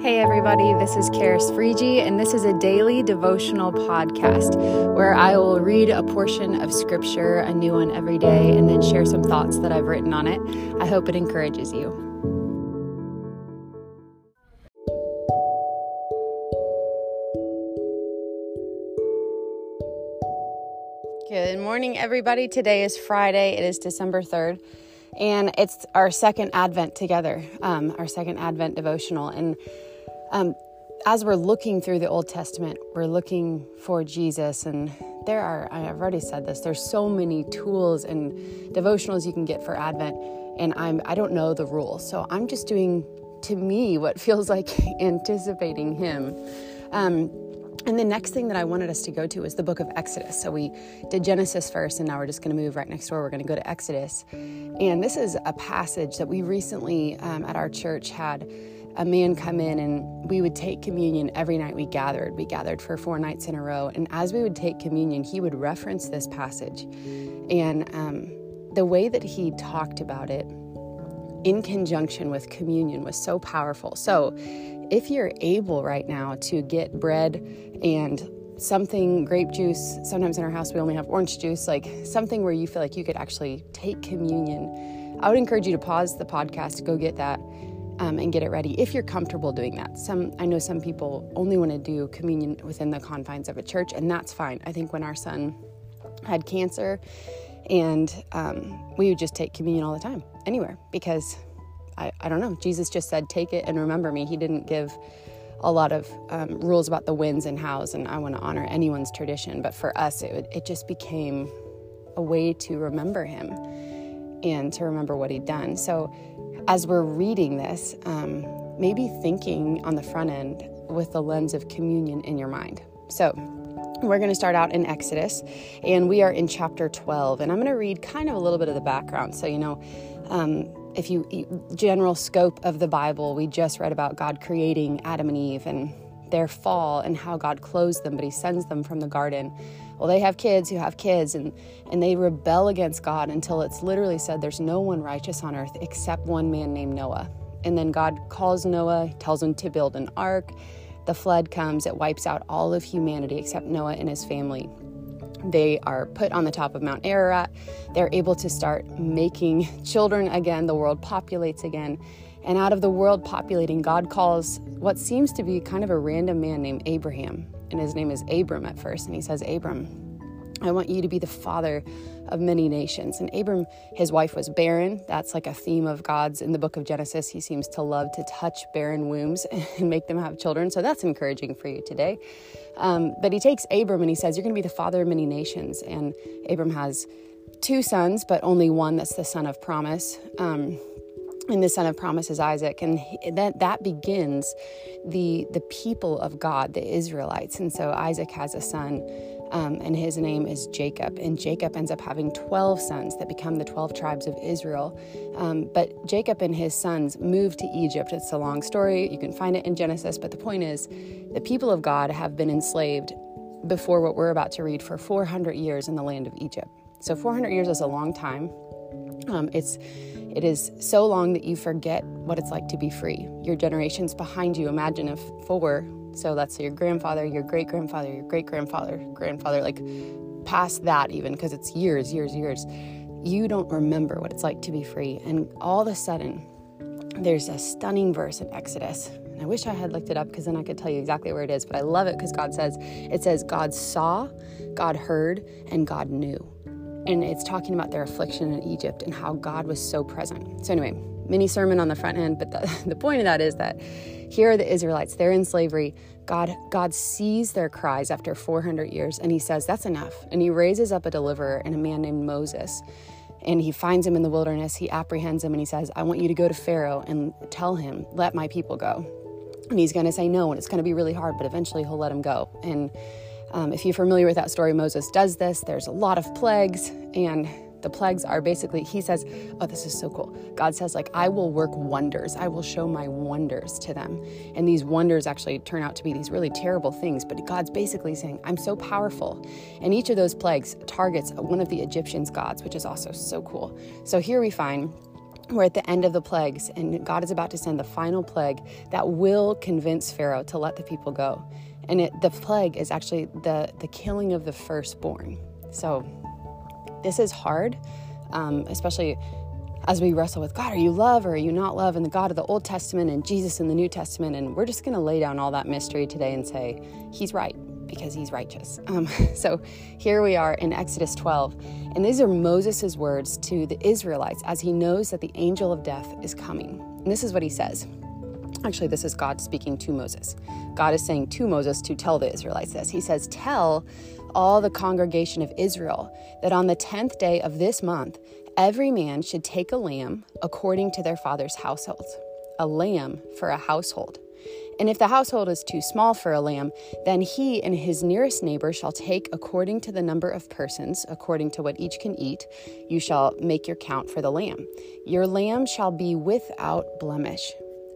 Hey, everybody, this is Karis Frigi, and this is a daily devotional podcast where I will read a portion of scripture, a new one every day, and then share some thoughts that I've written on it. I hope it encourages you. Good morning, everybody. Today is Friday, it is December 3rd and it's our second Advent together, um, our second Advent devotional. And um, as we're looking through the Old Testament, we're looking for Jesus, and there are, I've already said this, there's so many tools and devotionals you can get for Advent, and I'm, I don't know the rules. So I'm just doing, to me, what feels like anticipating Him. Um, and the next thing that I wanted us to go to is the book of Exodus. So we did Genesis first, and now we're just going to move right next door. We're going to go to Exodus. And this is a passage that we recently um, at our church had a man come in and we would take communion every night we gathered. We gathered for four nights in a row. And as we would take communion, he would reference this passage. And um, the way that he talked about it in conjunction with communion was so powerful. So if you're able right now to get bread and something grape juice sometimes in our house we only have orange juice like something where you feel like you could actually take communion i would encourage you to pause the podcast go get that um, and get it ready if you're comfortable doing that. Some I know some people only want to do communion within the confines of a church, and that's fine. I think when our son had cancer, and um, we would just take communion all the time, anywhere, because I, I don't know. Jesus just said, "Take it and remember me." He didn't give a lot of um, rules about the wins and hows, and I want to honor anyone's tradition. But for us, it, it just became a way to remember him and to remember what he'd done. So as we're reading this, um, maybe thinking on the front end with the lens of communion in your mind. So, we're going to start out in Exodus, and we are in chapter 12. And I'm going to read kind of a little bit of the background. So, you know, um, if you general scope of the Bible, we just read about God creating Adam and Eve and their fall and how God closed them, but He sends them from the garden. Well they have kids who have kids and and they rebel against god until it's literally said there's no one righteous on earth except one man named noah. And then god calls noah tells him to build an ark. The flood comes it wipes out all of humanity except noah and his family they are put on the top of Mount Ararat. They're able to start making children again. The world populates again. And out of the world populating, God calls what seems to be kind of a random man named Abraham and his name is Abram at first, and he says, Abram, I want you to be the father of many nations. And Abram, his wife was barren. That's like a theme of God's in the book of Genesis. He seems to love to touch barren wombs and make them have children. So that's encouraging for you today. Um, but he takes Abram and he says, You're going to be the father of many nations. And Abram has two sons, but only one that's the son of promise. Um, and the son of promise is Isaac, and that that begins the the people of God, the Israelites. And so Isaac has a son, um, and his name is Jacob. And Jacob ends up having twelve sons that become the twelve tribes of Israel. Um, but Jacob and his sons moved to Egypt. It's a long story. You can find it in Genesis. But the point is, the people of God have been enslaved before what we're about to read for 400 years in the land of Egypt. So 400 years is a long time. Um, it's it is so long that you forget what it's like to be free. Your generations behind you, imagine if four, so that's your grandfather, your great grandfather, your great grandfather, grandfather, like past that even, because it's years, years, years, you don't remember what it's like to be free. And all of a sudden, there's a stunning verse in Exodus. And I wish I had looked it up because then I could tell you exactly where it is, but I love it because God says, it says, God saw, God heard, and God knew and it's talking about their affliction in Egypt and how God was so present. So, anyway, mini sermon on the front end, but the, the point of that is that here are the Israelites, they're in slavery. God, God sees their cries after 400 years and he says, That's enough. And he raises up a deliverer and a man named Moses. And he finds him in the wilderness. He apprehends him and he says, I want you to go to Pharaoh and tell him, Let my people go. And he's going to say no, and it's going to be really hard, but eventually he'll let him go. And um, if you're familiar with that story, Moses does this. There's a lot of plagues, and the plagues are basically, he says, Oh, this is so cool. God says, like, I will work wonders. I will show my wonders to them. And these wonders actually turn out to be these really terrible things. But God's basically saying, I'm so powerful. And each of those plagues targets one of the Egyptians' gods, which is also so cool. So here we find we're at the end of the plagues, and God is about to send the final plague that will convince Pharaoh to let the people go. And it, the plague is actually the, the killing of the firstborn. So this is hard, um, especially as we wrestle with God, are you love or are you not love? And the God of the Old Testament and Jesus in the New Testament. And we're just going to lay down all that mystery today and say, He's right because He's righteous. Um, so here we are in Exodus 12. And these are Moses' words to the Israelites as he knows that the angel of death is coming. And this is what he says. Actually, this is God speaking to Moses. God is saying to Moses to tell the Israelites this. He says, Tell all the congregation of Israel that on the 10th day of this month, every man should take a lamb according to their father's household, a lamb for a household. And if the household is too small for a lamb, then he and his nearest neighbor shall take according to the number of persons, according to what each can eat, you shall make your count for the lamb. Your lamb shall be without blemish,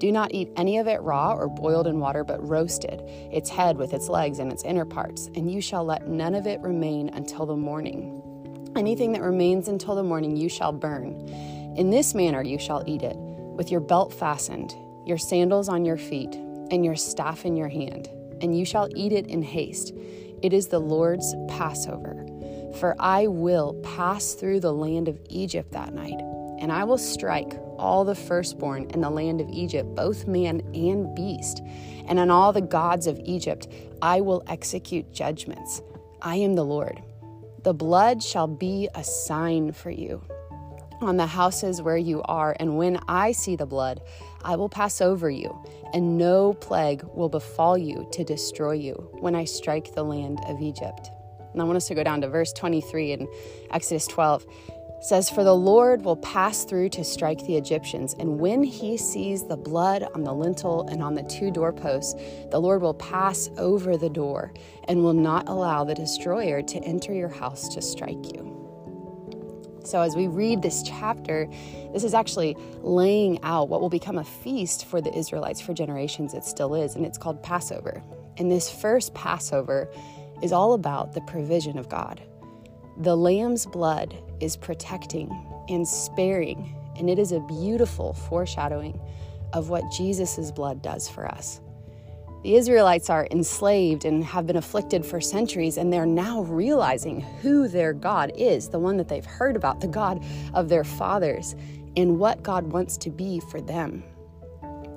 Do not eat any of it raw or boiled in water, but roasted, its head with its legs and its inner parts, and you shall let none of it remain until the morning. Anything that remains until the morning you shall burn. In this manner you shall eat it, with your belt fastened, your sandals on your feet, and your staff in your hand, and you shall eat it in haste. It is the Lord's Passover. For I will pass through the land of Egypt that night, and I will strike all the firstborn in the land of Egypt, both man and beast. And on all the gods of Egypt I will execute judgments. I am the Lord. The blood shall be a sign for you on the houses where you are, and when I see the blood, I will pass over you, and no plague will befall you to destroy you when I strike the land of Egypt. And I want us to go down to verse 23 in Exodus 12 says, For the Lord will pass through to strike the Egyptians, and when he sees the blood on the lintel and on the two doorposts, the Lord will pass over the door and will not allow the destroyer to enter your house to strike you. So, as we read this chapter, this is actually laying out what will become a feast for the Israelites for generations. It still is, and it's called Passover. And this first Passover is all about the provision of God. The lamb's blood is protecting and sparing, and it is a beautiful foreshadowing of what Jesus' blood does for us. The Israelites are enslaved and have been afflicted for centuries, and they're now realizing who their God is, the one that they've heard about, the God of their fathers, and what God wants to be for them.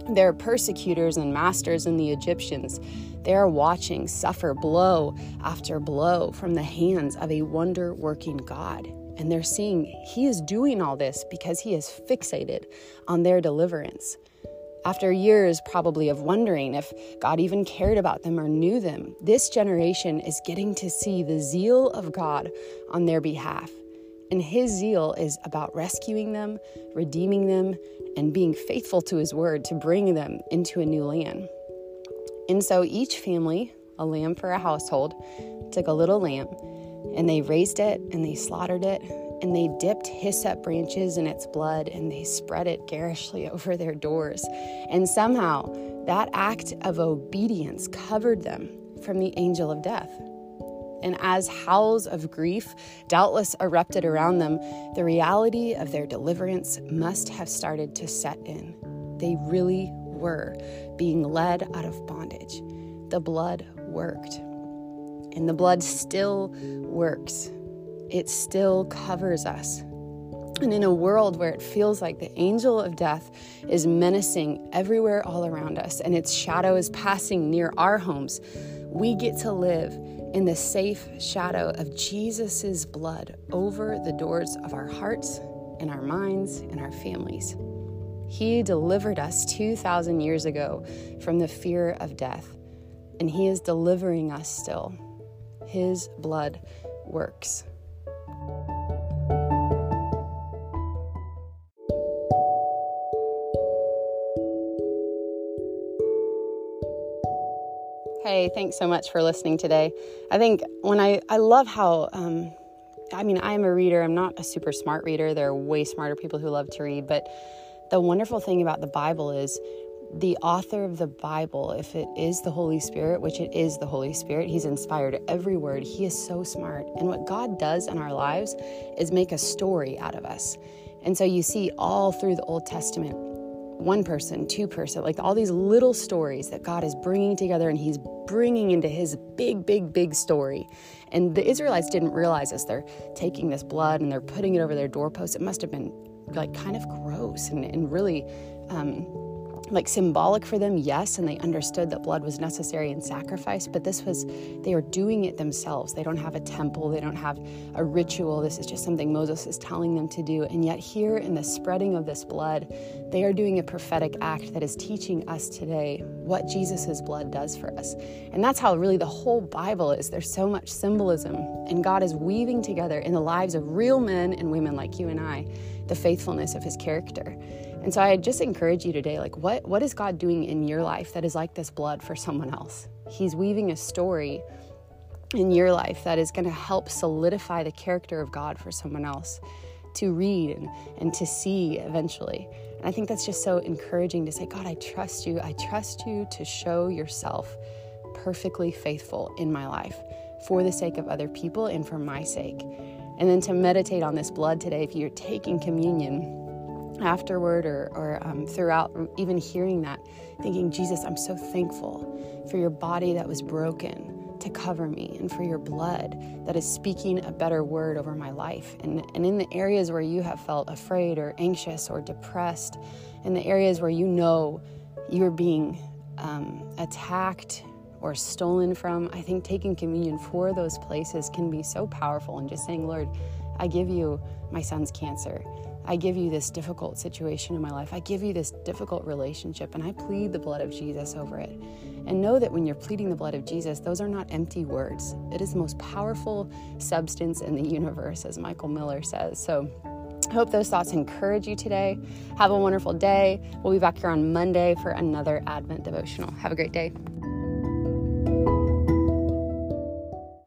Their persecutors and masters and the Egyptians, they are watching suffer blow after blow from the hands of a wonder working God. And they're seeing He is doing all this because He is fixated on their deliverance. After years, probably, of wondering if God even cared about them or knew them, this generation is getting to see the zeal of God on their behalf. And His zeal is about rescuing them, redeeming them, and being faithful to His word to bring them into a new land. And so each family, a lamb for a household, took a little lamb and they raised it and they slaughtered it and they dipped hyssop branches in its blood and they spread it garishly over their doors. And somehow that act of obedience covered them from the angel of death. And as howls of grief doubtless erupted around them, the reality of their deliverance must have started to set in. They really were being led out of bondage. The blood worked. And the blood still works, it still covers us. And in a world where it feels like the angel of death is menacing everywhere all around us and its shadow is passing near our homes, we get to live in the safe shadow of Jesus' blood over the doors of our hearts and our minds and our families. He delivered us 2,000 years ago from the fear of death, and He is delivering us still. His blood works. Hey, thanks so much for listening today. I think when I, I love how, um, I mean, I'm a reader. I'm not a super smart reader. There are way smarter people who love to read. But the wonderful thing about the Bible is the author of the Bible, if it is the Holy Spirit, which it is the Holy Spirit, He's inspired every word. He is so smart. And what God does in our lives is make a story out of us. And so you see all through the Old Testament, one person, two person, like all these little stories that God is bringing together and He's bringing into His big, big, big story. And the Israelites didn't realize this. They're taking this blood and they're putting it over their doorposts. It must have been like kind of gross and, and really. Um, like symbolic for them, yes, and they understood that blood was necessary in sacrifice, but this was, they are doing it themselves. They don't have a temple, they don't have a ritual. This is just something Moses is telling them to do. And yet, here in the spreading of this blood, they are doing a prophetic act that is teaching us today what Jesus' blood does for us. And that's how really the whole Bible is. There's so much symbolism, and God is weaving together in the lives of real men and women like you and I the faithfulness of his character. And so I just encourage you today like what what is God doing in your life that is like this blood for someone else? He's weaving a story in your life that is going to help solidify the character of God for someone else to read and, and to see eventually. And I think that's just so encouraging to say, God, I trust you. I trust you to show yourself perfectly faithful in my life for the sake of other people and for my sake. And then to meditate on this blood today, if you're taking communion, afterward or, or um, throughout, even hearing that, thinking, Jesus, I'm so thankful for your body that was broken to cover me and for your blood that is speaking a better word over my life. And, and in the areas where you have felt afraid or anxious or depressed, in the areas where you know you're being um, attacked or stolen from, I think taking communion for those places can be so powerful and just saying, Lord, I give you my son's cancer. I give you this difficult situation in my life. I give you this difficult relationship, and I plead the blood of Jesus over it. And know that when you're pleading the blood of Jesus, those are not empty words. It is the most powerful substance in the universe, as Michael Miller says. So, I hope those thoughts encourage you today. Have a wonderful day. We'll be back here on Monday for another Advent devotional. Have a great day.